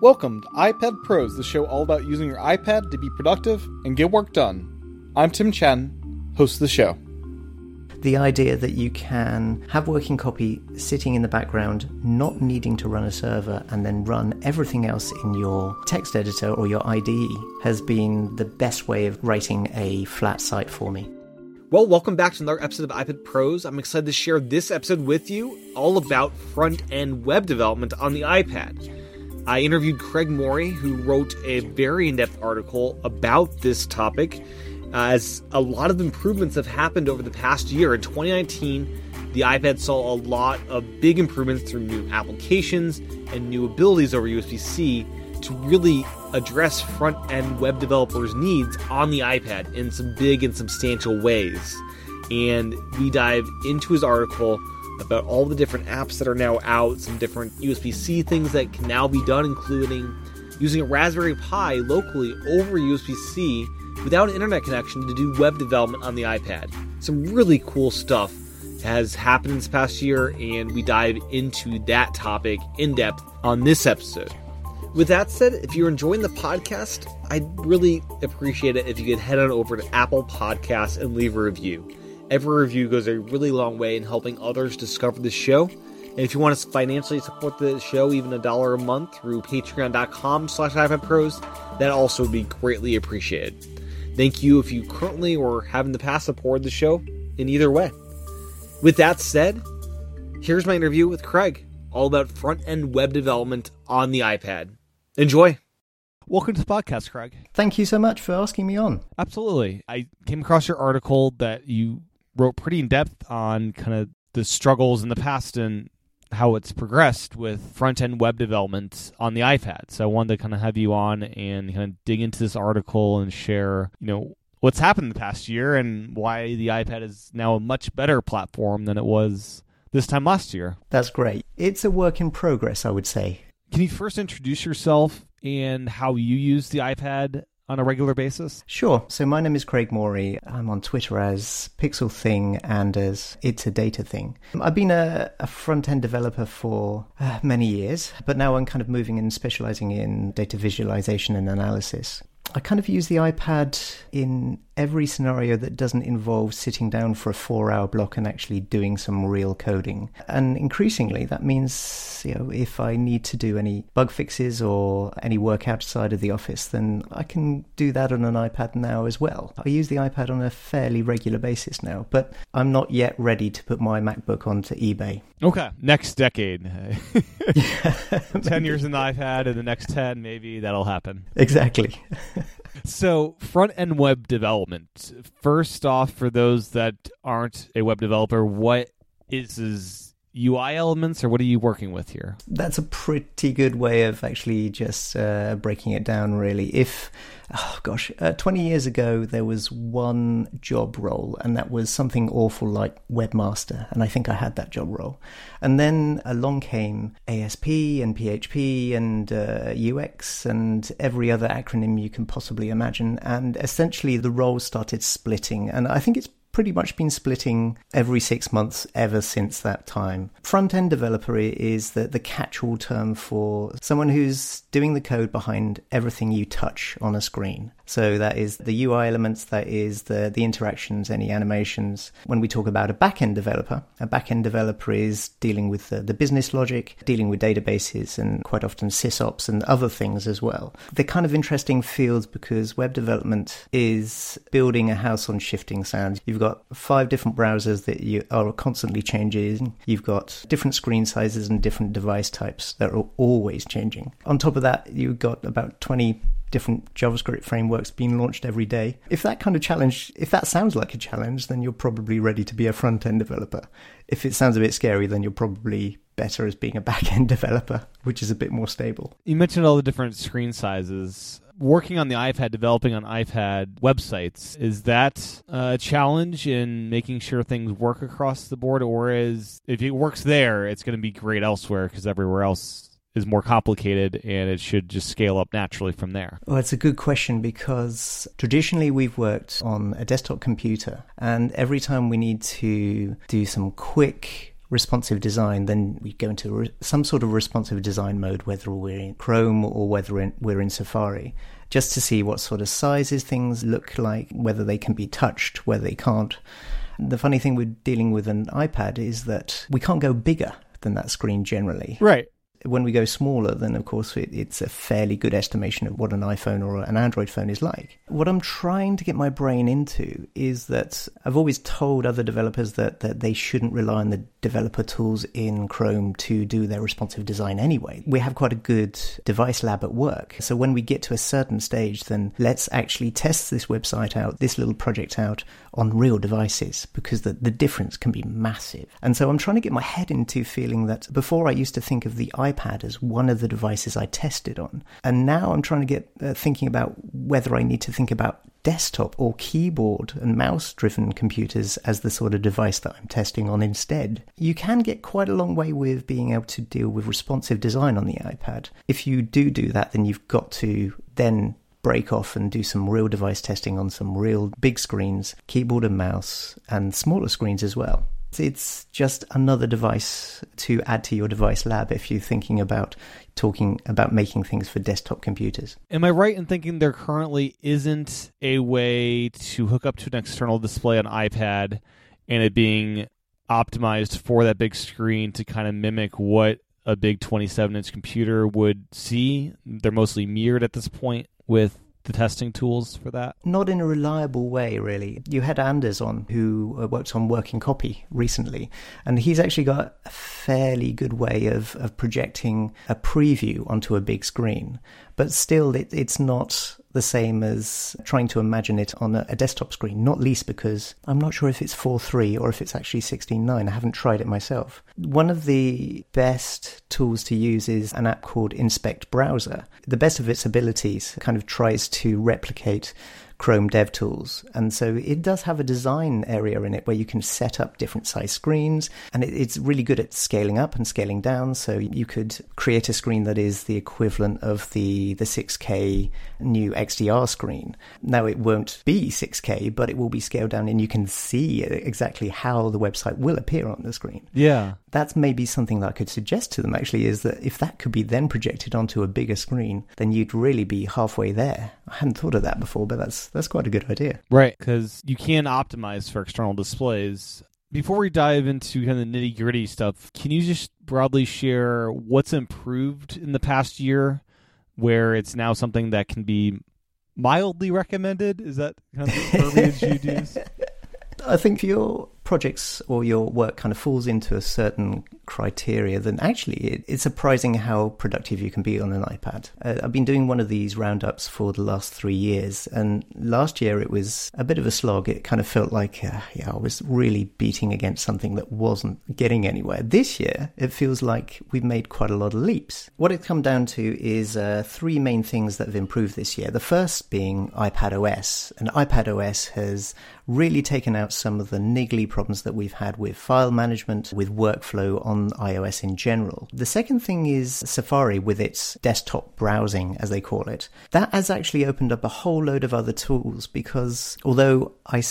Welcome to iPad Pros, the show all about using your iPad to be productive and get work done. I'm Tim Chen, host of the show. The idea that you can have working copy sitting in the background, not needing to run a server, and then run everything else in your text editor or your IDE has been the best way of writing a flat site for me. Well, welcome back to another episode of iPad Pros. I'm excited to share this episode with you all about front end web development on the iPad. I interviewed Craig Morey, who wrote a very in depth article about this topic, uh, as a lot of improvements have happened over the past year. In 2019, the iPad saw a lot of big improvements through new applications and new abilities over USB C to really address front end web developers' needs on the iPad in some big and substantial ways. And we dive into his article about all the different apps that are now out, some different USB C things that can now be done, including using a Raspberry Pi locally over USB C without an internet connection to do web development on the iPad. Some really cool stuff has happened this past year, and we dive into that topic in depth on this episode. With that said, if you're enjoying the podcast, I'd really appreciate it if you could head on over to Apple Podcasts and leave a review. Every review goes a really long way in helping others discover the show. And if you want to financially support the show, even a dollar a month through patreon.com slash iPadPros, that also would be greatly appreciated. Thank you if you currently or have in the past supported the show in either way. With that said, here's my interview with Craig, all about front end web development on the iPad. Enjoy. Welcome to the podcast, Craig. Thank you so much for asking me on. Absolutely. I came across your article that you wrote pretty in depth on kind of the struggles in the past and how it's progressed with front end web development on the iPad. So I wanted to kind of have you on and kind of dig into this article and share, you know, what's happened in the past year and why the iPad is now a much better platform than it was this time last year. That's great. It's a work in progress, I would say. Can you first introduce yourself and how you use the iPad on a regular basis? Sure. So my name is Craig Morey. I'm on Twitter as Pixel Thing and as It's a Data Thing. I've been a, a front end developer for uh, many years, but now I'm kind of moving and specializing in data visualization and analysis. I kind of use the iPad in every scenario that doesn't involve sitting down for a four hour block and actually doing some real coding. And increasingly, that means, you know, if I need to do any bug fixes or any work outside of the office, then I can do that on an iPad now as well. I use the iPad on a fairly regular basis now, but I'm not yet ready to put my MacBook onto eBay. Okay, next decade. 10 years in the iPad, and the next 10, maybe that'll happen. Exactly. so, front end web development. First off, for those that aren't a web developer, what is his UI elements, or what are you working with here? That's a pretty good way of actually just uh, breaking it down, really. If oh gosh, uh, 20 years ago, there was one job role, and that was something awful like webmaster. And I think I had that job role. And then along came ASP and PHP and uh, UX and every other acronym you can possibly imagine. And essentially, the roles started splitting. And I think it's pretty much been splitting every six months ever since that time. Front end developer is the, the catch all term for someone who's doing the code behind everything you touch on a screen. So that is the UI elements, that is the, the interactions, any animations. When we talk about a backend developer, a backend developer is dealing with the, the business logic, dealing with databases, and quite often sysops and other things as well. They're kind of interesting fields because web development is building a house on shifting sands. You've got five different browsers that you are constantly changing. You've got different screen sizes and different device types that are always changing. On top of that, you've got about 20 different JavaScript frameworks being launched every day. If that kind of challenge, if that sounds like a challenge, then you're probably ready to be a front end developer. If it sounds a bit scary, then you're probably better as being a back end developer, which is a bit more stable. You mentioned all the different screen sizes. Working on the iPad, developing on iPad websites, is that a challenge in making sure things work across the board? Or is if it works there, it's going to be great elsewhere because everywhere else is more complicated and it should just scale up naturally from there? Well, it's a good question because traditionally we've worked on a desktop computer, and every time we need to do some quick responsive design, then we go into re- some sort of responsive design mode, whether we're in Chrome or whether in, we're in Safari, just to see what sort of sizes things look like, whether they can be touched, whether they can't. The funny thing with dealing with an iPad is that we can't go bigger than that screen generally. Right when we go smaller, then of course it, it's a fairly good estimation of what an iPhone or an Android phone is like. What I'm trying to get my brain into is that I've always told other developers that, that they shouldn't rely on the developer tools in Chrome to do their responsive design anyway. We have quite a good device lab at work. So when we get to a certain stage, then let's actually test this website out, this little project out on real devices because the, the difference can be massive. And so I'm trying to get my head into feeling that before I used to think of the iPad as one of the devices I tested on. And now I'm trying to get uh, thinking about whether I need to think about desktop or keyboard and mouse driven computers as the sort of device that I'm testing on instead. You can get quite a long way with being able to deal with responsive design on the iPad. If you do do that, then you've got to then break off and do some real device testing on some real big screens, keyboard and mouse, and smaller screens as well. It's just another device to add to your device lab if you're thinking about talking about making things for desktop computers. Am I right in thinking there currently isn't a way to hook up to an external display on iPad and it being optimized for that big screen to kind of mimic what a big 27 inch computer would see? They're mostly mirrored at this point with the testing tools for that? Not in a reliable way, really. You had Anders on, who uh, worked on working copy recently, and he's actually got a fairly good way of, of projecting a preview onto a big screen. But still, it, it's not the same as trying to imagine it on a, a desktop screen, not least because I'm not sure if it's 4.3 or if it's actually 16.9. I haven't tried it myself. One of the best tools to use is an app called Inspect Browser. The best of its abilities kind of tries to replicate Chrome DevTools. And so it does have a design area in it where you can set up different size screens. And it, it's really good at scaling up and scaling down. So you could create a screen that is the equivalent of the, the 6K new XDR screen. Now it won't be 6K, but it will be scaled down and you can see exactly how the website will appear on the screen. Yeah that's maybe something that I could suggest to them actually is that if that could be then projected onto a bigger screen, then you'd really be halfway there. I hadn't thought of that before, but that's that's quite a good idea. Right, because you can optimize for external displays. Before we dive into kind of the nitty gritty stuff, can you just broadly share what's improved in the past year where it's now something that can be mildly recommended? Is that kind of the verbiage you use? I think your projects or your work kind of falls into a certain criteria, then actually it, it's surprising how productive you can be on an iPad. Uh, I've been doing one of these roundups for the last three years, and last year it was a bit of a slog. It kind of felt like, uh, yeah, I was really beating against something that wasn't getting anywhere. This year, it feels like we've made quite a lot of leaps. What it's come down to is uh, three main things that have improved this year. The first being iPad OS, and iPad OS has really taken out some of the niggly problems that we've had with file management, with workflow on iOS in general. The second thing is Safari with its desktop browsing, as they call it. That has actually opened up a whole load of other tools because although I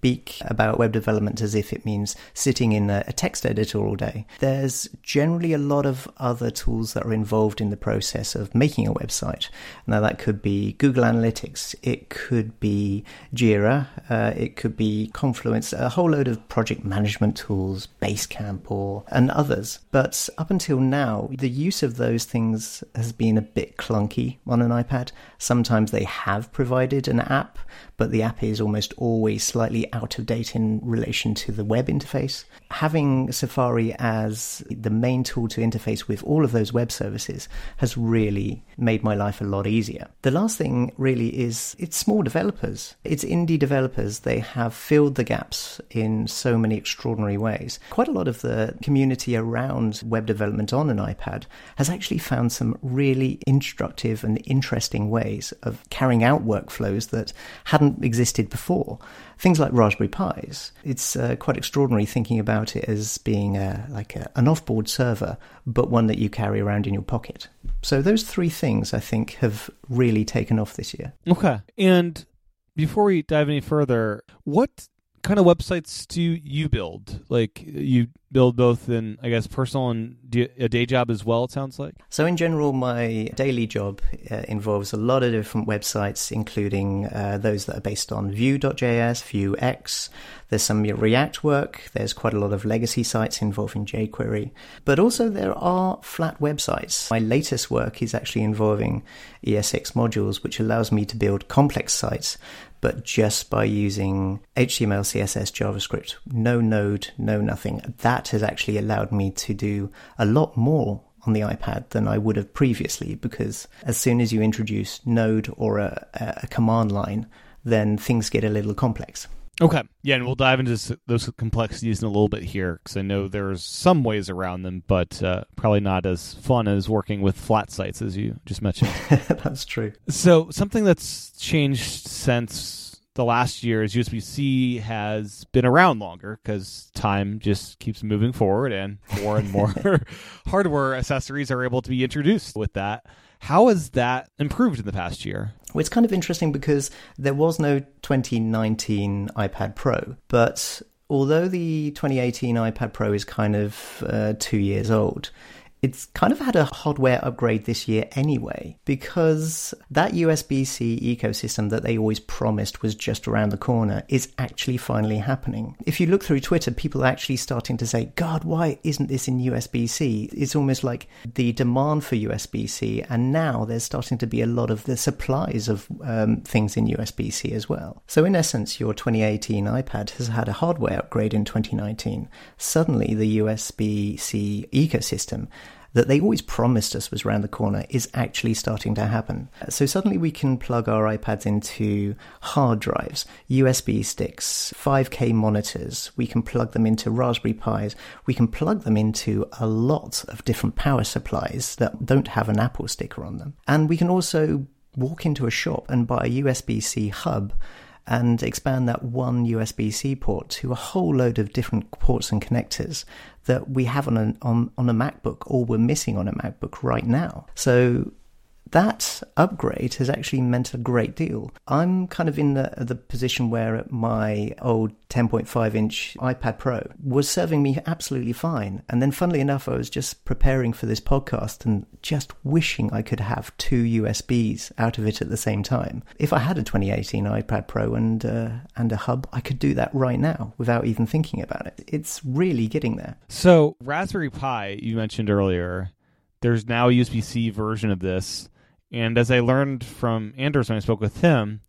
speak about web development as if it means sitting in a, text editor all day. There's generally a lot of other tools that are involved in the process of making a website. Now, that could be Google Analytics, it could be Jira, uh, it could be Confluence, a whole load of project management tools, Basecamp, or and others. But up until now, the use of those things has been a bit clunky on an iPad. Sometimes they have provided an app, but the app is almost always slightly out of date in relation to the web interface. Having Safari as the main tool to interface with all of those web services has really made my life a lot easier. The last thing really is it's small developers, it's indie developers. They have filled the gaps in so many extraordinary ways. Quite a lot of the community around web development on an iPad has actually found some really instructive and interesting ways of carrying out workflows that hadn't hadn't existed before. Things like Raspberry Pis. It's uh, quite extraordinary thinking about it as being a, like a, an off-board server, but one that you carry around in your pocket. So those three things, I think, have really taken off this year. Okay. And before we dive any further, what kind of websites do you build? Like you build both in, I guess, personal and a day job as well. It sounds like. So in general, my daily job uh, involves a lot of different websites, including uh, those that are based on Vue.js, Vuex. There's some React work. There's quite a lot of legacy sites involving jQuery, but also there are flat websites. My latest work is actually involving ESX modules, which allows me to build complex sites but just by using HTML, CSS, JavaScript, no Node, no nothing. That has actually allowed me to do a lot more on the iPad than I would have previously because as soon as you introduce Node or a, a command line, then things get a little complex. Okay. Yeah, and we'll dive into those complexities in a little bit here because I know there's some ways around them, but uh, probably not as fun as working with flat sites as you just mentioned. that's true. So, something that's changed since the last year is USB C has been around longer because time just keeps moving forward and more and more hardware accessories are able to be introduced with that. How has that improved in the past year? Well, it's kind of interesting because there was no 2019 iPad Pro, but although the 2018 iPad Pro is kind of uh, two years old, it's kind of had a hardware upgrade this year anyway, because that USB C ecosystem that they always promised was just around the corner is actually finally happening. If you look through Twitter, people are actually starting to say, God, why isn't this in USB C? It's almost like the demand for USB C, and now there's starting to be a lot of the supplies of um, things in USB C as well. So, in essence, your 2018 iPad has had a hardware upgrade in 2019. Suddenly, the USB C ecosystem that they always promised us was around the corner is actually starting to happen. So suddenly we can plug our iPads into hard drives, USB sticks, 5K monitors. We can plug them into Raspberry Pis. We can plug them into a lot of different power supplies that don't have an Apple sticker on them. And we can also walk into a shop and buy a USB C hub and expand that one USB C port to a whole load of different ports and connectors that we have on a, on, on a MacBook or we're missing on a MacBook right now. So that upgrade has actually meant a great deal. I'm kind of in the, the position where my old 10.5 inch iPad Pro was serving me absolutely fine. And then, funnily enough, I was just preparing for this podcast and just wishing I could have two USBs out of it at the same time. If I had a 2018 iPad Pro and, uh, and a hub, I could do that right now without even thinking about it. It's really getting there. So, Raspberry Pi, you mentioned earlier, there's now a USB C version of this and as I learned from Anders when I spoke with him,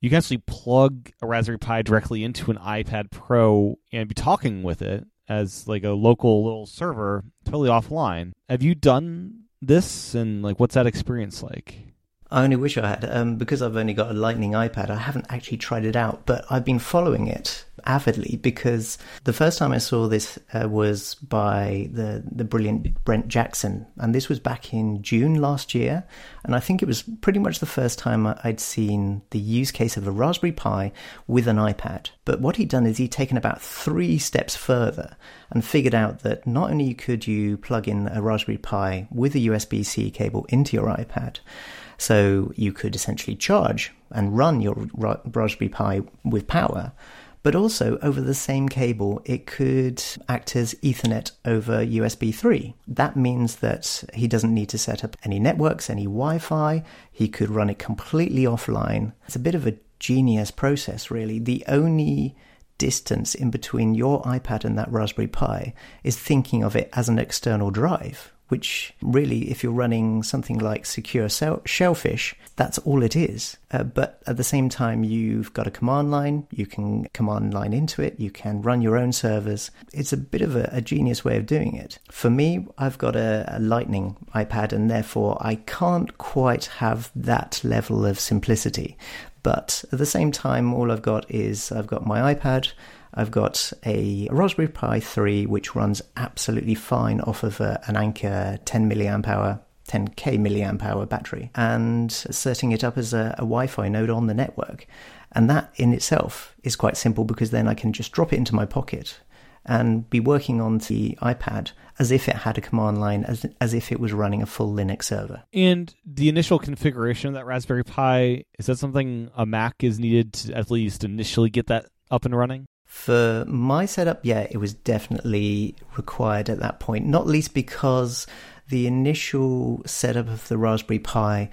you can actually plug a Raspberry Pi directly into an iPad Pro and be talking with it as like a local little server totally offline. Have you done this and like what's that experience like? I only wish I had. Um, because I've only got a Lightning iPad, I haven't actually tried it out, but I've been following it avidly because the first time I saw this uh, was by the the brilliant Brent Jackson, and this was back in June last year, and I think it was pretty much the first time I'd seen the use case of a Raspberry Pi with an iPad. But what he'd done is he'd taken about three steps further and figured out that not only could you plug in a Raspberry Pi with a USB C cable into your iPad, so you could essentially charge and run your Raspberry Pi with power but also over the same cable, it could act as Ethernet over USB 3. That means that he doesn't need to set up any networks, any Wi Fi. He could run it completely offline. It's a bit of a genius process, really. The only distance in between your iPad and that Raspberry Pi is thinking of it as an external drive which really, if you're running something like secure shellfish, that's all it is. Uh, but at the same time, you've got a command line, you can command line into it, you can run your own servers. It's a bit of a, a genius way of doing it. For me, I've got a, a Lightning iPad, and therefore I can't quite have that level of simplicity. But at the same time, all I've got is I've got my iPad, I've got a Raspberry Pi 3 which runs absolutely fine off of a, an Anker 10 milliamp hour 10k milliamp hour battery and setting it up as a, a Wi Fi node on the network. And that in itself is quite simple because then I can just drop it into my pocket and be working on the iPad as if it had a command line, as, as if it was running a full Linux server. And the initial configuration of that Raspberry Pi, is that something a Mac is needed to at least initially get that up and running? For my setup, yeah, it was definitely required at that point, not least because the initial setup of the Raspberry Pi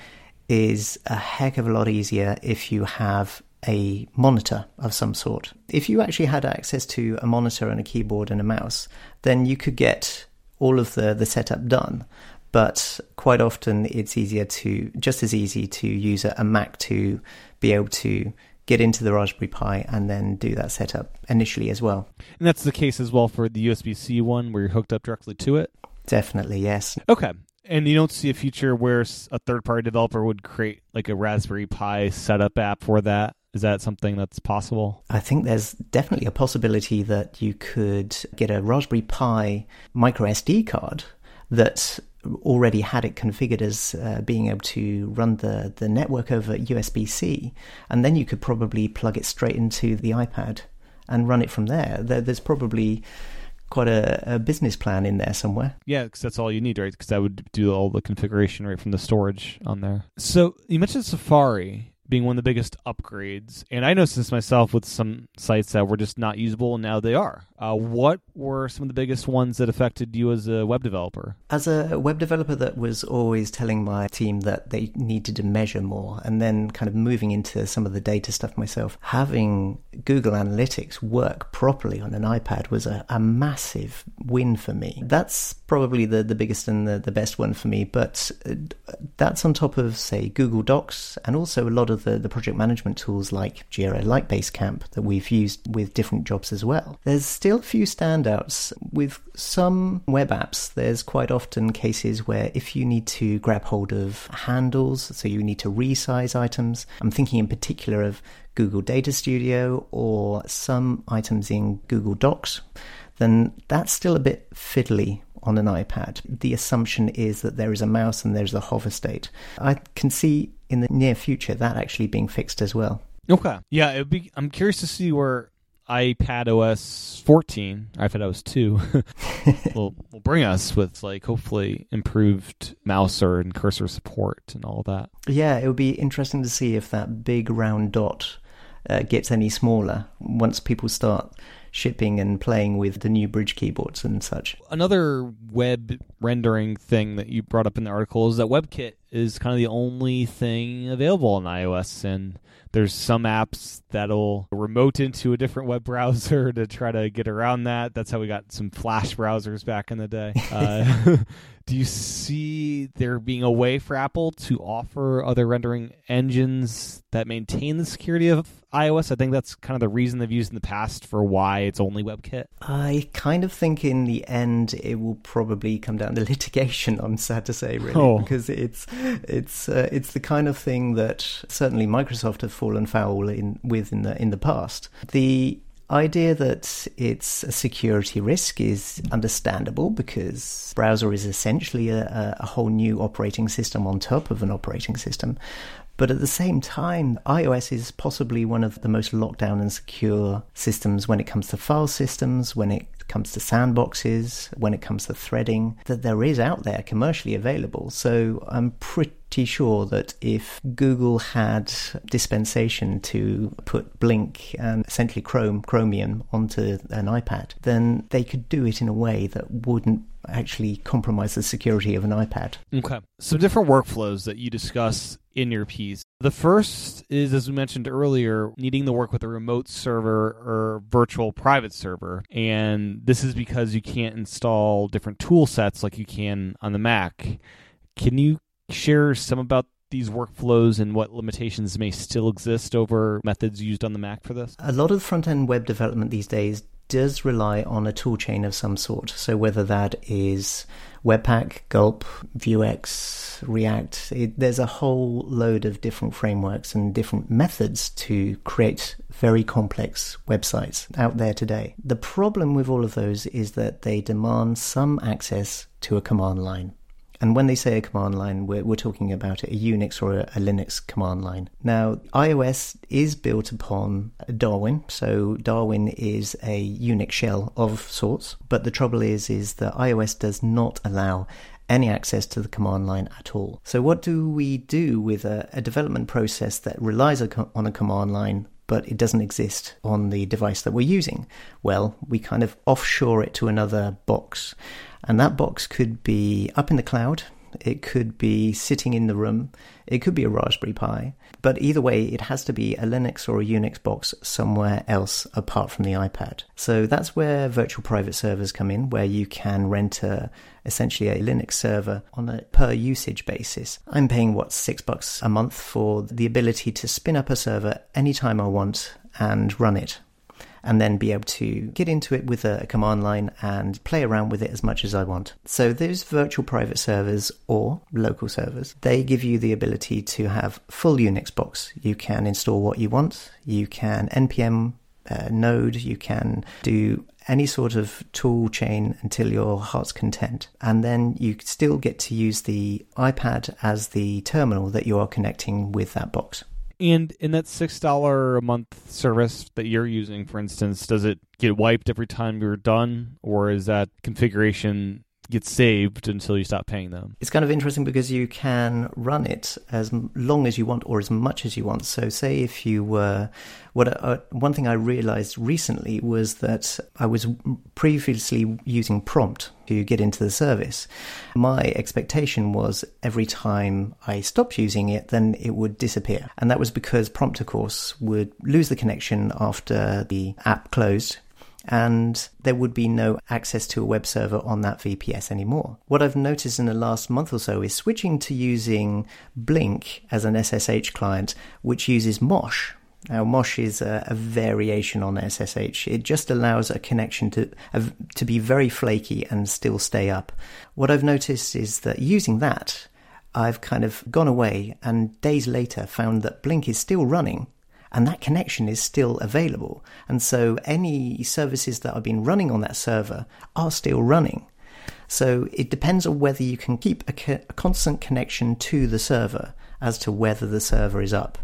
is a heck of a lot easier if you have a monitor of some sort. If you actually had access to a monitor and a keyboard and a mouse, then you could get all of the, the setup done. But quite often it's easier to, just as easy to use a, a Mac to be able to get into the Raspberry Pi and then do that setup initially as well. And that's the case as well for the USB C one where you're hooked up directly to it? Definitely, yes. Okay. And you don't see a future where a third party developer would create like a Raspberry Pi setup app for that? Is that something that's possible? I think there's definitely a possibility that you could get a Raspberry Pi micro SD card that already had it configured as uh, being able to run the, the network over USB C, and then you could probably plug it straight into the iPad and run it from there. there there's probably quite a, a, business plan in there somewhere. Yeah, because that's all you need, right? Because that would do all the configuration right from the storage on there. So you mentioned Safari being one of the biggest upgrades. And I noticed this myself with some sites that were just not usable, and now they are. Uh, what were some of the biggest ones that affected you as a web developer? As a web developer that was always telling my team that they needed to measure more, and then kind of moving into some of the data stuff myself, having Google Analytics work properly on an iPad was a, a massive win for me. That's probably the, the biggest and the, the best one for me, but uh, that's on top of, say, Google Docs and also a lot of the, the project management tools like Jira, like Basecamp that we've used with different jobs as well. There's still a few standouts. With some web apps, there's quite often cases where if you need to grab hold of handles, so you need to resize items, I'm thinking in particular of Google Data Studio or some items in Google Docs, then that's still a bit fiddly on an iPad. The assumption is that there is a mouse and there's a hover state. I can see in the near future that actually being fixed as well. Okay. Yeah, be I'm curious to see where iPad OS 14, iPad OS 2 will will bring us with like hopefully improved mouse or and cursor support and all that. Yeah, it would be interesting to see if that big round dot uh, gets any smaller once people start shipping and playing with the new Brydge keyboards and such. Another web rendering thing that you brought up in the article is that WebKit is kind of the only thing available on iOS and there's some apps that'll remote into a different web browser to try to get around that. That's how we got some Flash browsers back in the day. Uh, do you see there being a way for Apple to offer other rendering engines that maintain the security of iOS? I think that's kind of the reason they've used in the past for why it's only WebKit. I kind of think in the end it will probably come down to litigation. I'm sad to say, really, oh. because it's it's uh, it's the kind of thing that certainly Microsoft have fallen foul in with in the in the past. The idea that it's a security risk is understandable because browser is essentially a, a, whole new operating system on top of an operating system. But at the same time, iOS is possibly one of the most locked down and secure systems when it comes to file systems, when it comes to sandboxes, when it comes to threading, that there is out there commercially available. So I'm pretty sure that if Google had dispensation to put Blink and essentially Chrome, Chromium onto an iPad, then they could do it in a way that wouldn't actually compromise the security of an iPad. Okay. Some different workflows that you discuss in your piece. The first is, as we mentioned earlier, needing to work with a remote server or virtual private server. And this is because you can't install different tool sets like you can on the Mac. Can you share some about these workflows and what limitations may still exist over methods used on the Mac for this? A lot of front end web development these days does rely on a toolchain of some sort. So whether that is Webpack, Gulp, Vuex, React, it, there's a whole load of different frameworks and different methods to create very complex websites out there today. The problem with all of those is that they demand some access to a command line. And when they say a command line, we're, we're talking about a Unix or a, a, Linux command line. Now, iOS is built upon Darwin, so Darwin is a Unix shell of sorts. But the trouble is, is that iOS does not allow any access to the command line at all. So, what do we do with a, a development process that relies on a command line but it doesn't exist on the device that we're using. Well, we kind of offshore it to another box. And that box could be up in the cloud, it could be sitting in the room, it could be a Raspberry Pi, but either way, it has to be a Linux or a Unix box somewhere else apart from the iPad. So that's where virtual private servers come in, where you can rent a, essentially a Linux server on a per usage basis. I'm paying what, six bucks a month for the ability to spin up a server anytime I want and run it and then be able to get into it with a command line and play around with it as much as I want. So those virtual private servers or local servers, they give you the ability to have full Unix box. You can install what you want. You can npm uh, node. You can do any sort of tool chain until your heart's content. And then you still get to use the iPad as the terminal that you are connecting with that box. And in that six dollar a month service that you're using, for instance, does it get wiped every time you're done, or is that configuration get saved until you stop paying them. It's kind of interesting because you can run it as long as you want or as much as you want. So, say if you were, what uh, one thing I realized recently was that I was previously using Prompt to get into the service. My expectation was every time I stopped using it, then it would disappear. And that was because Prompt, of course, would lose the connection after the app closed and there would be no access to a web server on that VPS anymore. What I've noticed in the last month or so is switching to using Blink as an SSH client, which uses Mosh. Now, Mosh is a, a variation on SSH. It just allows a connection to to be very flaky and still stay up. What I've noticed is that using that, I've kind of gone away and days later found that Blink is still running and that connection is still available. And so any services that have been running on that server are still running. So it depends on whether you can keep a, co- a constant connection to the server as to whether the server is up.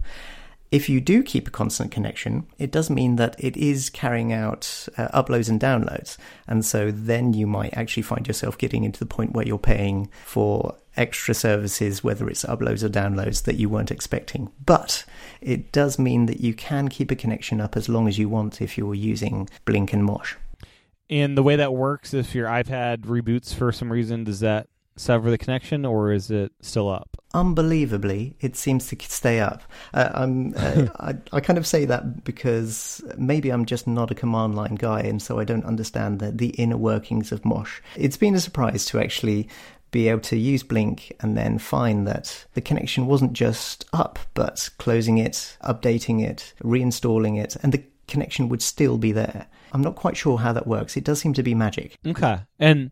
If you do keep a constant connection, it does mean that it is carrying out uh, uploads and downloads. And so then you might actually find yourself getting into the point where you're paying for extra services, whether it's uploads or downloads that you weren't expecting. But it does mean that you can keep a connection up as long as you want if you're using Blink and Mosh. And the way that works, if your iPad reboots for some reason, does that sever the connection or is it still up? Unbelievably, it seems to stay up. Uh, I'm, uh, I, I kind of say that because maybe I'm just not a command line guy, and so I don't understand the, the inner workings of Mosh. It's been a surprise to actually be able to use Blink and then find that the connection wasn't just up, but closing it, updating it, reinstalling it, and the connection would still be there. I'm not quite sure how that works. It does seem to be magic. Okay. And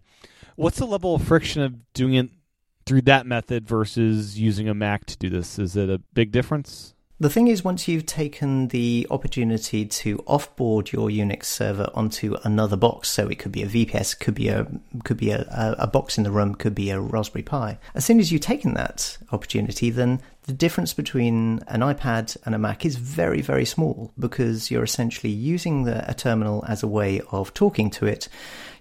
what's the level of friction of doing it through that method versus using a Mac to do this? Is it a big difference? The thing is, once you've taken the opportunity to offboard your Unix server onto another box, so it could be a VPS, could be a could be a, a box in the room, could be a Raspberry Pi. As soon as you've taken that opportunity, then the difference between an iPad and a Mac is very, very small because you're essentially using the, a terminal as a way of talking to it.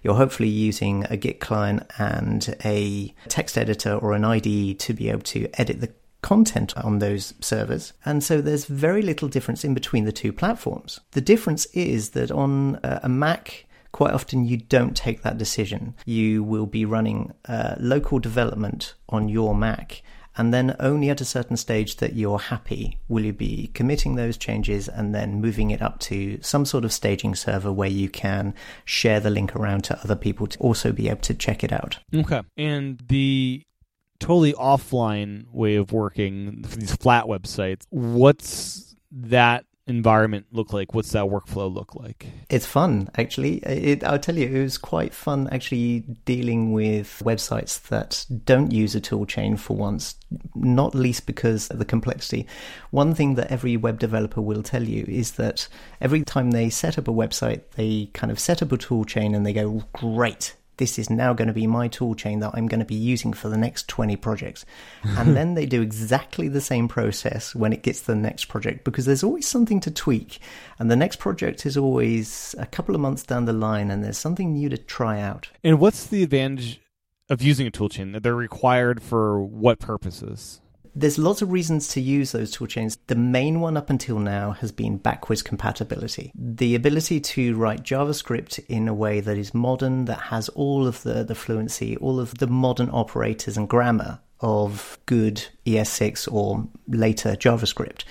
You're hopefully using a Git client and a text editor or an IDE to be able to edit the content on those servers. And so there's very little difference in between the two platforms. The difference is that on a Mac, quite often you don't take that decision. You will be running uh, local development on your Mac. And then only at a certain stage that you're happy will you be committing those changes and then moving it up to some sort of staging server where you can share the link around to other people to also be able to check it out. Okay. And the totally offline way of working for these flat websites. What's that environment look like? What's that workflow look like? It's fun, actually. It, I'll tell you, it was quite fun actually dealing with websites that don't use a tool chain for once, not least because of the complexity. One thing that every web developer will tell you is that every time they set up a website, they kind of set up a tool chain and they go, great, this is now going to be my tool chain that I'm going to be using for the next 20 projects. and then they do exactly the same process when it gets to the next project because there's always something to tweak. And the next project is always a couple of months down the line and there's something new to try out. And what's the advantage of using a toolchain? They're required for what purposes? There's lots of reasons to use those toolchains. The main one up until now has been backwards compatibility. The ability to write JavaScript in a way that is modern, that has all of the, the fluency, all of the modern operators and grammar of good ES6 or later JavaScript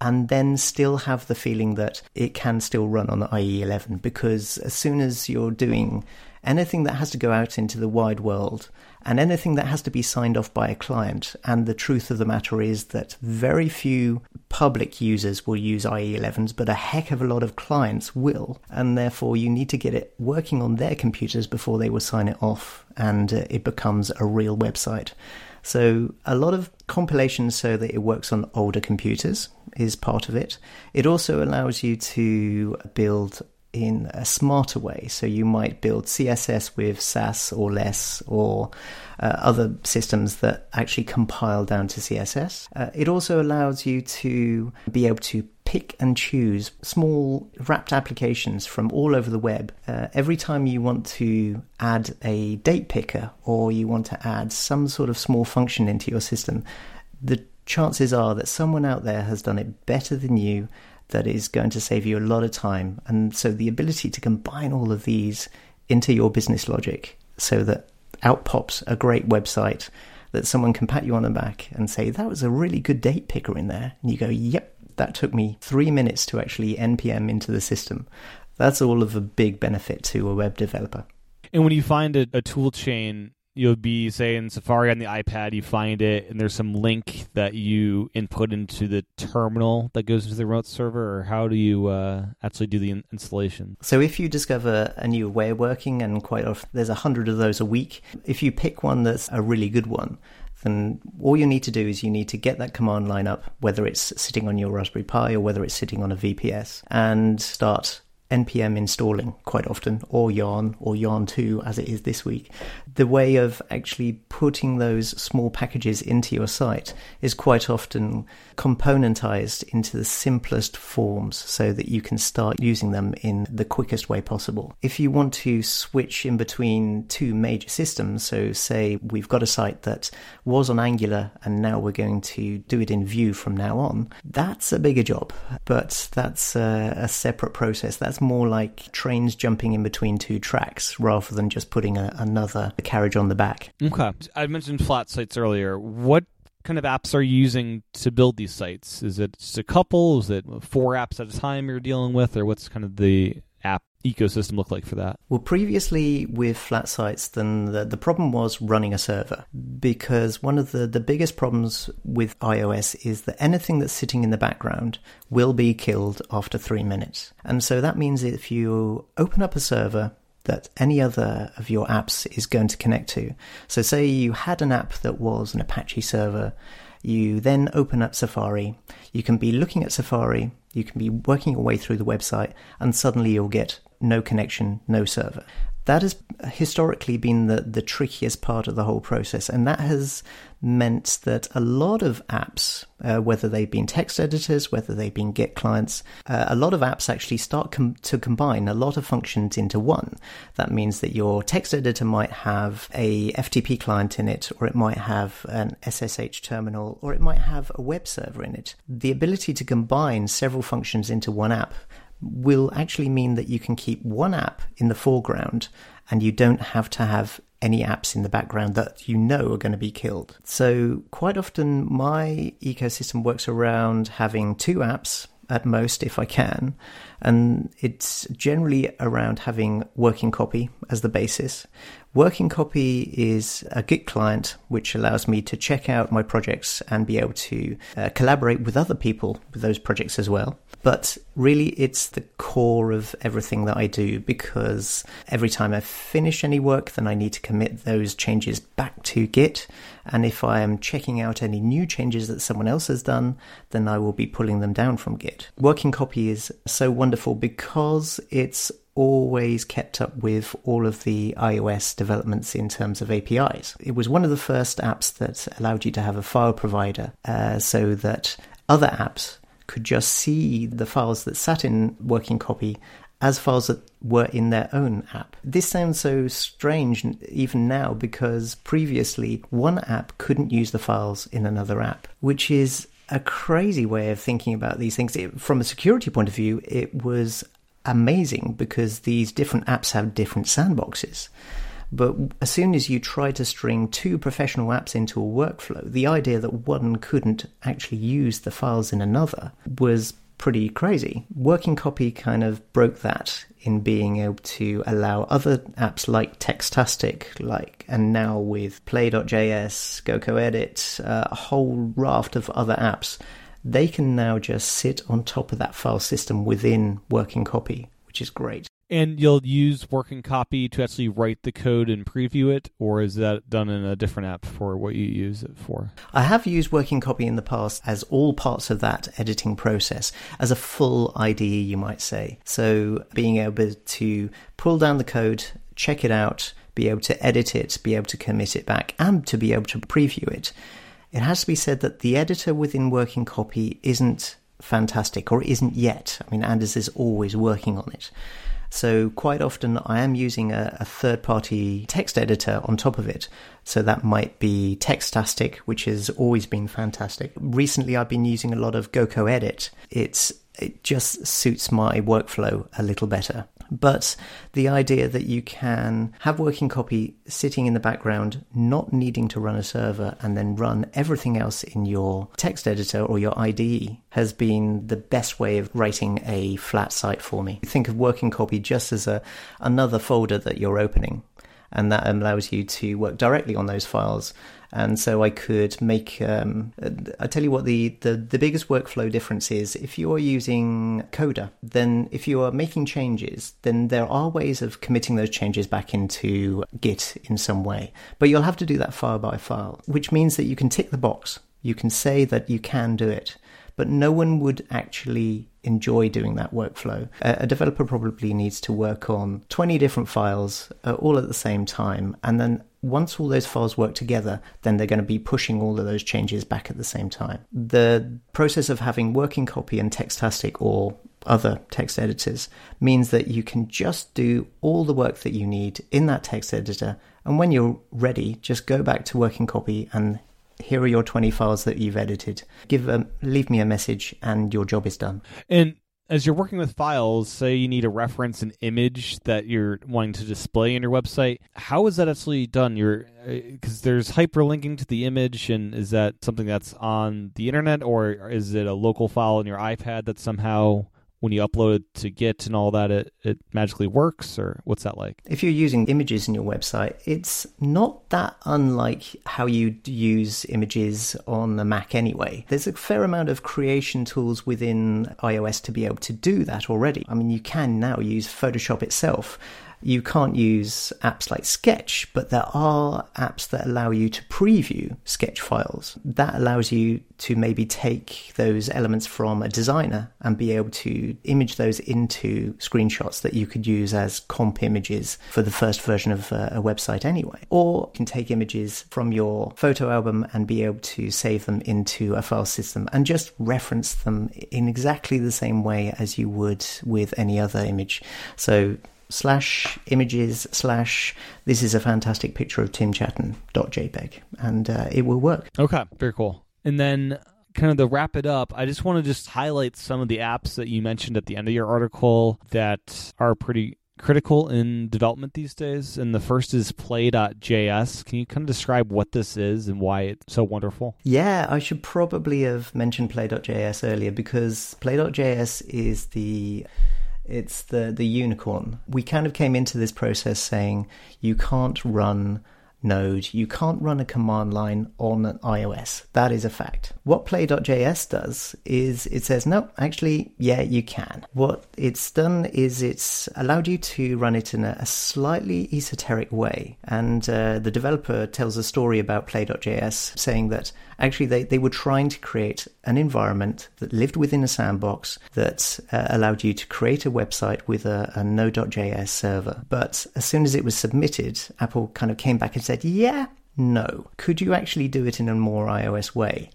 and then still have the feeling that it can still run on the IE11 because as soon as you're doing anything that has to go out into the wide world and anything that has to be signed off by a client. And the truth of the matter is that very few public users will use IE11s, but a heck of a lot of clients will. And therefore, you need to get it working on their computers before they will sign it off and uh, it becomes a real website. So, a lot of compilation so that it works on older computers is part of it. It also allows you to build in a smarter way. So you might build CSS with Sass or less or uh, other systems that actually compile down to CSS. Uh, it also allows you to be able to pick and choose small wrapped applications from all over the web. Uh, every time you want to add a date picker or you want to add some sort of small function into your system, the chances are that someone out there has done it better than you that is going to save you a lot of time. And so the ability to combine all of these into your business logic so that out pops a great website that someone can pat you on the back and say, that was a really good date picker in there. And you go, yep, that took me three minutes to actually NPM into the system. That's all of a big benefit to a web developer. And when you find a, a tool chain you'll be say in Safari on the iPad, you find it, and there's some link that you input into the terminal that goes into the remote server, or how do you uh, actually do the in- installation? So if you discover a new way of working, and quite often there's a hundred of those a week, if you pick one that's a really good one, then all you need to do is you need to get that command line up, whether it's sitting on your Raspberry Pi or whether it's sitting on a VPS, and start npm installing quite often, or yarn, or yarn 2 as it is this week. The way of actually putting those small packages into your site is quite often componentized into the simplest forms so that you can start using them in the quickest way possible. If you want to switch in between two major systems, so say we've got a site that was on Angular and now we're going to do it in Vue from now on, that's a bigger job, but that's a, a separate process. That's more like trains jumping in between two tracks rather than just putting a, another carriage on the back. Okay. I mentioned flat sites earlier. What kind of apps are you using to build these sites? Is it just a couple? Is it four apps at a time you're dealing with, or what's kind of the ecosystem look like for that? Well, previously with flat sites, then the, the problem was running a server because one of the, the biggest problems with iOS is that anything that's sitting in the background will be killed after three minutes. And so that means if you open up a server, that any other of your apps is going to connect to. So, say you had an app that was an Apache server, you then open up Safari, you can be looking at Safari, you can be working your way through the website, and suddenly you'll get no connection, no server. That has historically been the, the trickiest part of the whole process, and that has meant that a lot of apps, uh, whether they've been text editors, whether they've been Git clients, uh, a lot of apps actually start com- to combine a lot of functions into one. That means that your text editor might have a FTP client in it, or it might have an SSH terminal, or it might have a web server in it. The ability to combine several functions into one app will actually mean that you can keep one app in the foreground and you don't have to have any apps in the background that you know are going to be killed. So, quite often, my ecosystem works around having two apps at most if I can. And it's generally around having working copy as the basis. Working copy is a Git client which allows me to check out my projects and be able to uh, collaborate with other people with those projects as well. But really, it's the core of everything that I do because every time I finish any work, then I need to commit those changes back to Git. And if I am checking out any new changes that someone else has done, then I will be pulling them down from Git. Working copy is so wonderful because it's always kept up with all of the iOS developments in terms of APIs. It was one of the first apps that allowed you to have a file provider uh, so that other apps could just see the files that sat in working copy as files that were in their own app. This sounds so strange even now because previously one app couldn't use the files in another app, which is a crazy way of thinking about these things. It, from a security point of view, it was amazing because these different apps have different sandboxes. But as soon as you try to string two professional apps into a workflow, the idea that one couldn't actually use the files in another was pretty crazy. Working Copy kind of broke that in being able to allow other apps like Textastic, like and now with Play.js, GoCoEdit, uh, a whole raft of other apps, they can now just sit on top of that file system within Working Copy, which is great. And you'll use working copy to actually write the code and preview it, or is that done in a different app for what you use it for? I have used working copy in the past as all parts of that editing process, as a full IDE, you might say. So being able to pull down the code, check it out, be able to edit it, be able to commit it back, and to be able to preview it. It has to be said that the editor within working copy isn't fantastic, or isn't yet. I mean, Anders is always working on it. So quite often I am using a, a third party text editor on top of it. So that might be Textastic, which has always been fantastic. Recently I've been using a lot of GoCoEdit. It's it just suits my workflow a little better. But the idea that you can have working copy sitting in the background, not needing to run a server, and then run everything else in your text editor or your IDE has been the best way of writing a flat site for me. Think of working copy just as a another folder that you're opening and that allows you to work directly on those files and so I could make. Um, I tell you what the, the the biggest workflow difference is. If you are using Coda, then if you are making changes, then there are ways of committing those changes back into Git in some way, but you'll have to do that file by file, which means that you can tick the box. You can say that you can do it, but no one would actually enjoy doing that workflow. A, developer probably needs to work on 20 different files uh, all at the same time, and then once all those files work together, then they're going to be pushing all of those changes back at the same time. The process of having working copy and Textastic or other text editors means that you can just do all the work that you need in that text editor. And when you're ready, just go back to working copy and here are your 20 files that you've edited. Give a, leave me a message and your job is done. And as you're working with files, say you need to reference an image that you're wanting to display in your website, how is that actually done? You're because uh, there's hyperlinking to the image, and is that something that's on the internet, or is it a local file on your iPad that somehow when you upload it to Git and all that, it, it magically works, or what's that like? If you're using images in your website, it's not that unlike how you use images on the Mac anyway. There's a fair amount of creation tools within iOS to be able to do that already. I mean, you can now use Photoshop itself you can't use apps like Sketch, but there are apps that allow you to preview Sketch files. That allows you to maybe take those elements from a designer and be able to image those into screenshots that you could use as comp images for the first version of a, a website anyway. Or you can take images from your photo album and be able to save them into a file system and just reference them in exactly the same way as you would with any other image. So slash images slash this is a fantastic picture of Tim Chaten dot JPEG, and uh, it will work. Okay, very cool. And then kind of to wrap it up, I just want to just highlight some of the apps that you mentioned at the end of your article that are pretty critical in development these days. And the first is play.js. Can you kind of describe what this is and why it's so wonderful? Yeah, I should probably have mentioned play.js earlier because play.js is the it's the the unicorn. We kind of came into this process saying you can't run Node, you can't run a command line on iOS. That is a fact. What play.js does is it says, no, actually, yeah, you can. What it's done is it's allowed you to run it in a, a slightly esoteric way. And uh, the developer tells a story about play.js saying that actually they, they were trying to create an environment that lived within a sandbox that uh, allowed you to create a website with a, a Node.js server. But as soon as it was submitted, Apple kind of came back and said, yeah, no. Could you actually do it in a more iOS way?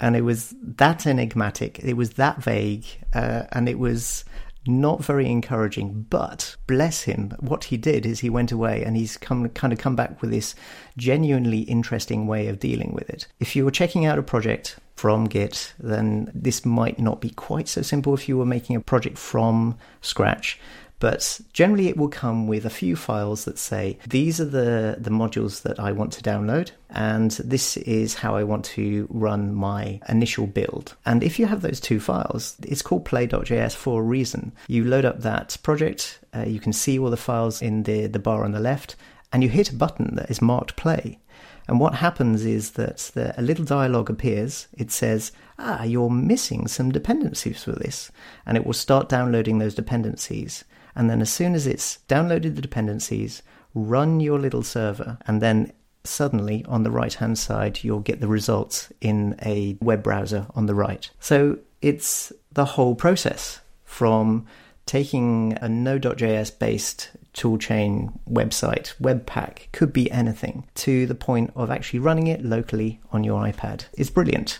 And it was that enigmatic, it was that vague, uh, and it was not very encouraging. But bless him, what he did is he went away and he's come kind of come back with this genuinely interesting way of dealing with it. If you were checking out a project from Git, then this might not be quite so simple if you were making a project from scratch. But generally, it will come with a few files that say, these are the, the modules that I want to download, and this is how I want to run my initial build. And if you have those two files, it's called play.js for a reason. You load up that project, uh, you can see all the files in the, the bar on the left, and you hit a button that is marked play. And what happens is that the, a little dialog appears. It says, Ah, you're missing some dependencies for this. And it will start downloading those dependencies. And then as soon as it's downloaded the dependencies, run your little server, and then suddenly on the right hand side, you'll get the results in a web browser on the right. So it's the whole process from taking a Node.js based toolchain website, Webpack, could be anything, to the point of actually running it locally on your iPad. It's brilliant.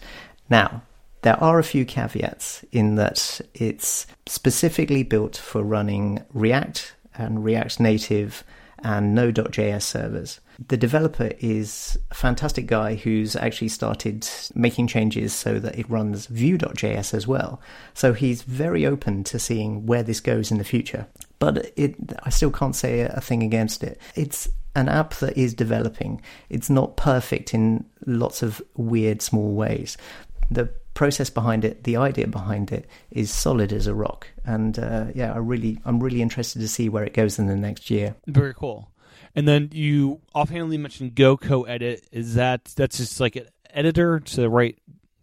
Now, there are a few caveats in that it's specifically built for running React and React Native and Node.js servers. The developer is a fantastic guy who's actually started making changes so that it runs Vue.js as well. So he's very open to seeing where this goes in the future. But it, I still can't say a thing against it. It's an app that is developing. It's not perfect in lots of weird small ways. The process behind it, the idea behind it, is solid as a rock. And uh, yeah, I really, I'm really interested to see where it goes in the next year. Very cool. And then you offhandedly mentioned GoCoEdit. Is that that's just like an editor to write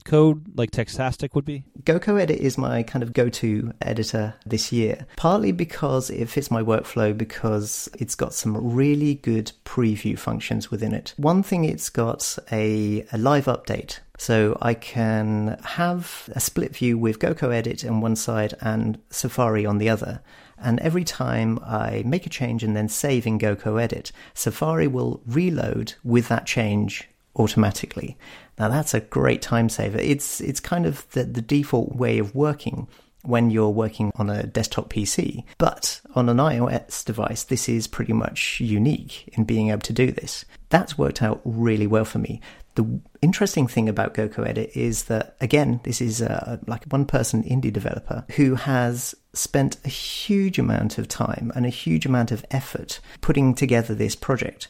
code like Textastic would be? GoCoEdit is my kind of go to editor this year, partly because it fits my workflow because it's got some really good preview functions within it. One thing, it's got a, a live update. So I can have a split view with GoCoEdit on one side and Safari on the other. And every time I make a change and then save in GoCoEdit, Safari will reload with that change automatically. Now that's a great time saver. It's it's kind of the, the default way of working when you're working on a desktop PC. But on an iOS device, this is pretty much unique in being able to do this. That's worked out really well for me. The interesting thing about GoCoEdit is that, again, this is a, like a one person indie developer who has spent a huge amount of time and a huge amount of effort putting together this project.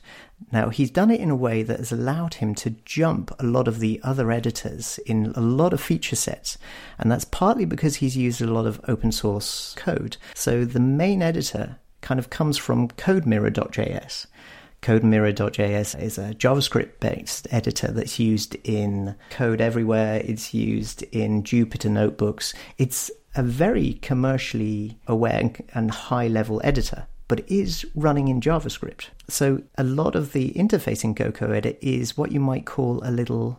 Now, he's done it in a way that has allowed him to jump a lot of the other editors in a lot of feature sets. And that's partly because he's used a lot of open source code. So the main editor kind of comes from CodeMirror.js. CodeMirror.js is a JavaScript based editor that's used in Code Everywhere, it's used in Jupyter Notebooks. It's a very commercially aware and high level editor but it is running in JavaScript. So a lot of the interface in GoCoEdit is what you might call a little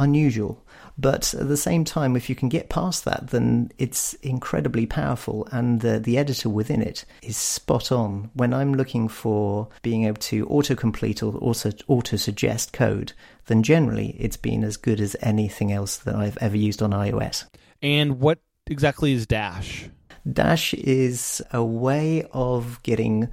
unusual. But at the same time, if you can get past that, then it's incredibly powerful, and the, the editor within it is spot on. When I'm looking for being able to autocomplete or also auto suggest code, then generally it's been as good as anything else that I've ever used on iOS. And what exactly is Dash? Dash is a way of getting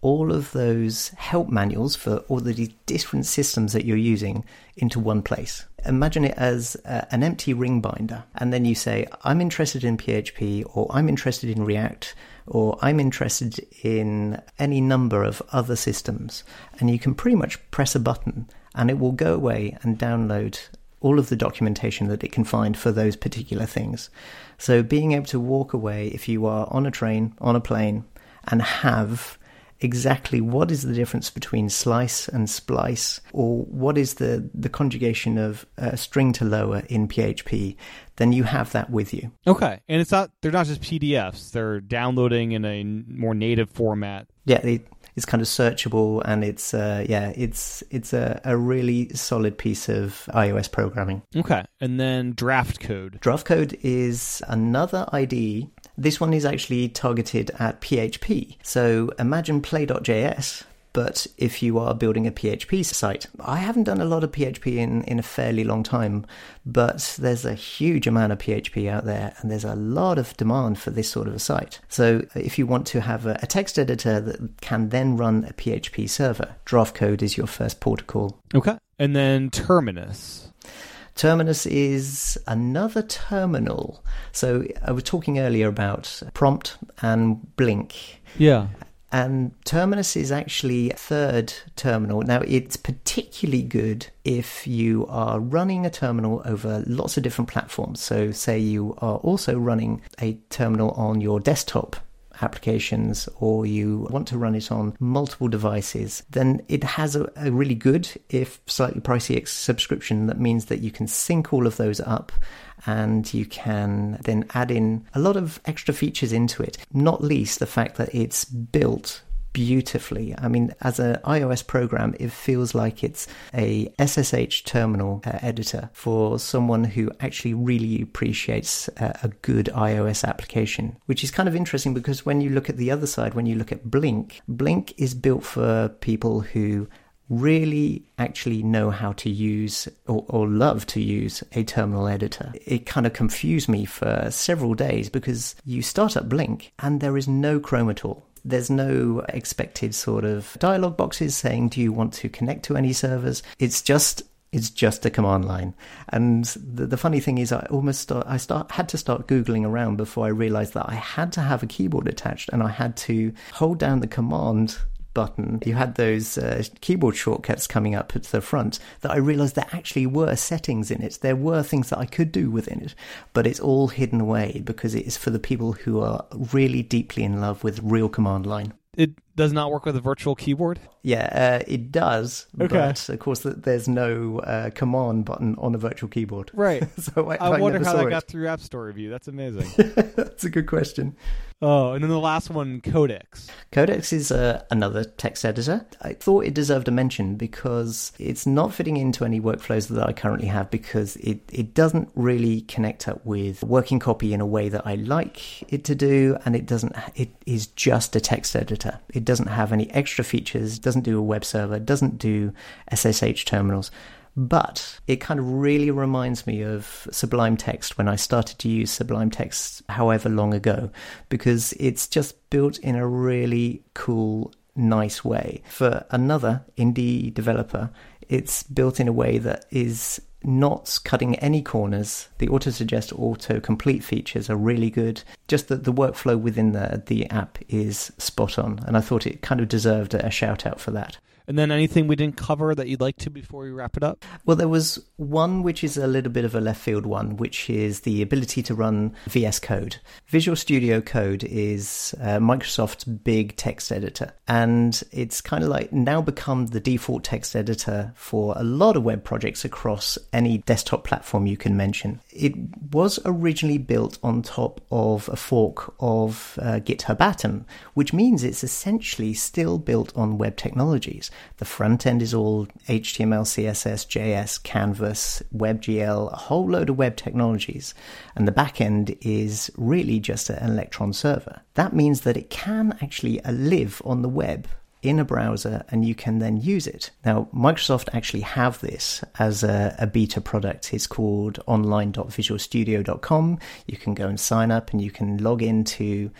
all of those help manuals for all the different systems that you're using into one place. Imagine it as uh, an empty ring binder, and then you say, I'm interested in PHP, or I'm interested in React, or I'm interested in any number of other systems. And you can pretty much press a button, and it will go away and download all of the documentation that it can find for those particular things. So being able to walk away if you are on a train, on a plane, and have exactly what is the difference between slice and splice, or what is the, the conjugation of uh, string to lower in PHP, then you have that with you. Okay, and it's not they're not just PDFs; they're downloading in a more native format. Yeah, it's kind of searchable and it's uh, yeah it's it's a, a really solid piece of iOS programming. Okay, and then draft code. Draft code is another IDE. This one is actually targeted at PHP. So imagine play.js But if you are building a PHP site, I haven't done a lot of PHP in, in a fairly long time, but there's a huge amount of PHP out there and there's a lot of demand for this sort of a site. So if you want to have a, a text editor that can then run a PHP server, Draft Code is your first call. Okay. And then Terminus. Terminus is another terminal. So I was talking earlier about Prompt and Blink. Yeah. And Terminus is actually a third terminal. Now, it's particularly good if you are running a terminal over lots of different platforms. So, say you are also running a terminal on your desktop applications or you want to run it on multiple devices, then it has a, a really good, if slightly pricey subscription. That means that you can sync all of those up and you can then add in a lot of extra features into it, not least the fact that it's built beautifully. I mean, as an iOS program, it feels like it's a SSH terminal uh, editor for someone who actually really appreciates uh, a good iOS application, which is kind of interesting because when you look at the other side, when you look at Blink, Blink is built for people who really actually know how to use or, or, love to use a terminal editor. It kind of confused me for several days because you start up Blink and there is no Chrome at all. There's no expected sort of dialog boxes saying, do you want to connect to any servers? It's just it's just a command line. And the, the funny thing is, I almost start, I start had to start googling around before I realized that I had to have a keyboard attached, and I had to hold down the command button. You had those uh, keyboard shortcuts coming up at the front that I realized there actually were settings in it. There were things that I could do within it, but it's all hidden away because it is for the people who are really deeply in love with real command line. It does not work with a virtual keyboard? Yeah, uh, it does. Okay. But of course, there's no uh, command button on a virtual keyboard. Right. so I, I, I wonder how that it. got through App Store review. That's amazing. That's a good question. Oh, and then the last one, Codex. Codex is uh, another text editor. I thought it deserved a mention because it's not fitting into any workflows that I currently have because it, it doesn't really connect up with working copy in a way that I like it to do, and it doesn't. It is just a text editor. It doesn't have any extra features. Doesn't do a web server. Doesn't do SSH terminals. But it kind of really reminds me of Sublime Text when I started to use Sublime Text however long ago, because it's just built in a really cool, nice way. For another indie developer, it's built in a way that is not cutting any corners. The auto suggest, auto complete features are really good. Just that the workflow within the the app is spot on, and I thought it kind of deserved a shout out for that. And then anything we didn't cover that you'd like to before we wrap it up? Well, there was one which is a little bit of a left field one, which is the ability to run VS Code. Visual Studio Code is uh, Microsoft's big text editor, and it's kind of like now become the default text editor for a lot of web projects across any desktop platform you can mention. It was originally built on top of a fork of uh, GitHub Atom, which means it's essentially still built on web technologies. The front end is all HTML, CSS, JS, Canvas, WebGL, a whole load of web technologies. And the back end is really just an Electron server. That means that it can actually uh, live on the web in a browser and you can then use it. Now, Microsoft actually have this as a, a, beta product. It's called online.visualstudio.com. You can go and sign up and you can log into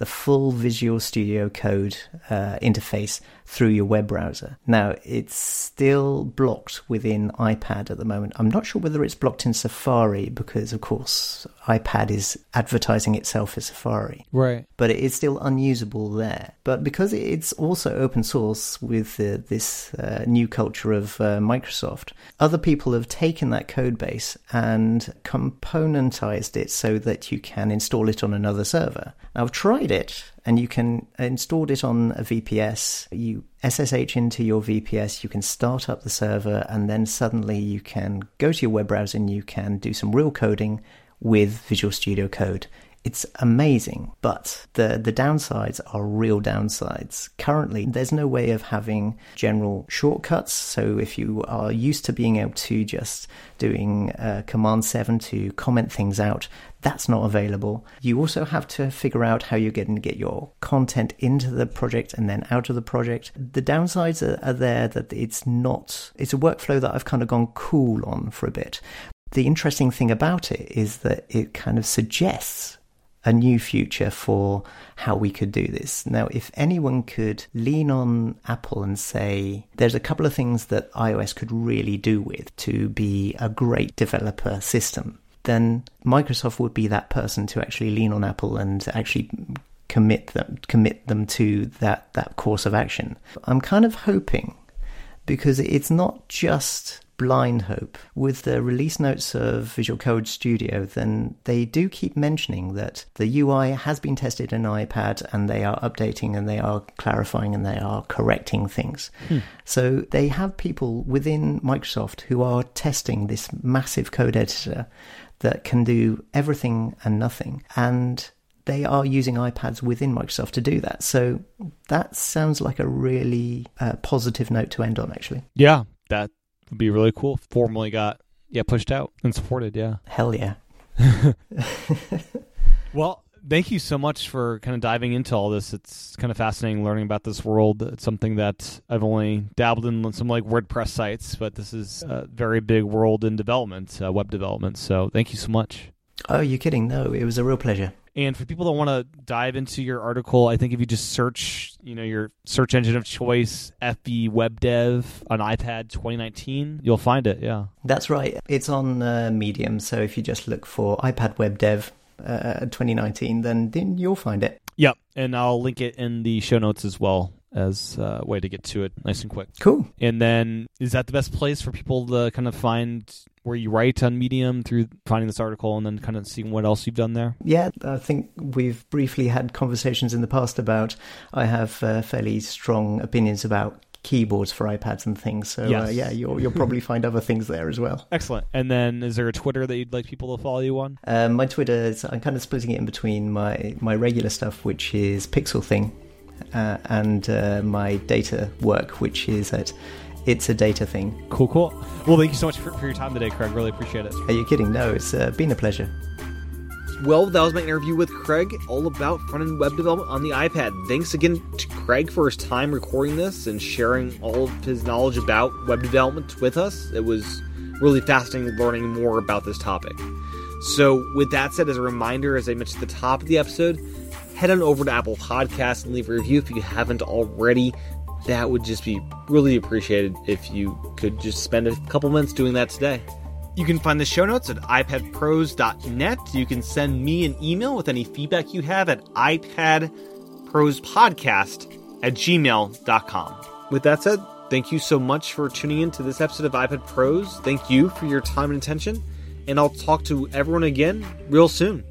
the full Visual Studio Code uh, interface through your web browser. Now, it's still blocked within iPad at the moment. I'm not sure whether it's blocked in Safari because, of course, iPad is advertising itself as Safari. Right. But it is still unusable there. But because it's also open source with uh, this uh, new culture of uh, Microsoft, other people have taken that code base and componentized it so that you can install it on another server. I've tried it and you can install it on a VPS. You SSH into your VPS, you can start up the server, and then suddenly you can go to your web browser and you can do some real coding with Visual Studio Code. It's amazing, but the, the downsides are real downsides. Currently, there's no way of having general shortcuts. So if you are used to being able to just doing uh, Command 7 to comment things out, that's not available. You also have to figure out how you're going to get your content into the project and then out of the project. The downsides are, are there that it's not, it's a workflow that I've kind of gone cool on for a bit. The interesting thing about it is that it kind of suggests a new future for how we could do this. Now, if anyone could lean on Apple and say, there's a couple of things that iOS could really do with to be a great developer system, then Microsoft would be that person to actually lean on Apple and actually commit them commit them to that that course of action. I'm kind of hoping because it's not just blind hope. With the release notes of Visual Code Studio, then they do keep mentioning that the UI has been tested in iPad and they are updating and they are clarifying and they are correcting things. Hmm. So they have people within Microsoft who are testing this massive code editor that can do everything and nothing. And they are using iPads within Microsoft to do that. So that sounds like a really uh, positive note to end on, actually. Yeah, that would be really cool. Formally got yeah pushed out and supported. Yeah, hell yeah. well, thank you so much for kind of diving into all this. It's kind of fascinating learning about this world. It's something that I've only dabbled in some like WordPress sites, but this is a very big world in development, uh, web development. So thank you so much. Oh, you're kidding? No, it was a real pleasure. And for people that want to dive into your article, I think if you just search, you know, your search engine of choice, FB Web Dev on iPad 2019, you'll find it. Yeah, that's right. It's on uh, Medium, so if you just look for iPad Web Dev uh, 2019, then then you'll find it. Yep, and I'll link it in the show notes as well as a way to get to it nice and quick. Cool. And then is that the best place for people to kind of find where you write on Medium through finding this article and then kind of seeing what else you've done there? Yeah, I think we've briefly had conversations in the past about I have uh, fairly strong opinions about keyboards for iPads and things. So uh, yes. uh, yeah, you'll you'll probably find other things there as well. Excellent. And then is there a Twitter that you'd like people to follow you on? Um, my Twitter is I'm kind of splitting it in between my my regular stuff, which is Pixel Thing, uh, and uh, my data work, which is at it's a data thing. Cool, cool. Well, thank you so much for, for your time today, Craig. Really appreciate it. Are you kidding? No, it's uh, been a pleasure. Well, that was my interview with Craig, all about front end web development on the iPad. Thanks again to Craig for his time recording this and sharing all of his knowledge about web development with us. It was really fascinating learning more about this topic. So, with that said, as a reminder, as I mentioned at the top of the episode, head on over to Apple Podcasts and leave a review if you haven't already that would just be really appreciated if you could just spend a couple minutes doing that today. You can find the show notes at iPadPros.net. You can send me an email with any feedback you have at iPadProsPodcast at gmail.com. With that said, thank you so much for tuning in to this episode of iPad Pros. Thank you for your time and attention, and I'll talk to everyone again real soon.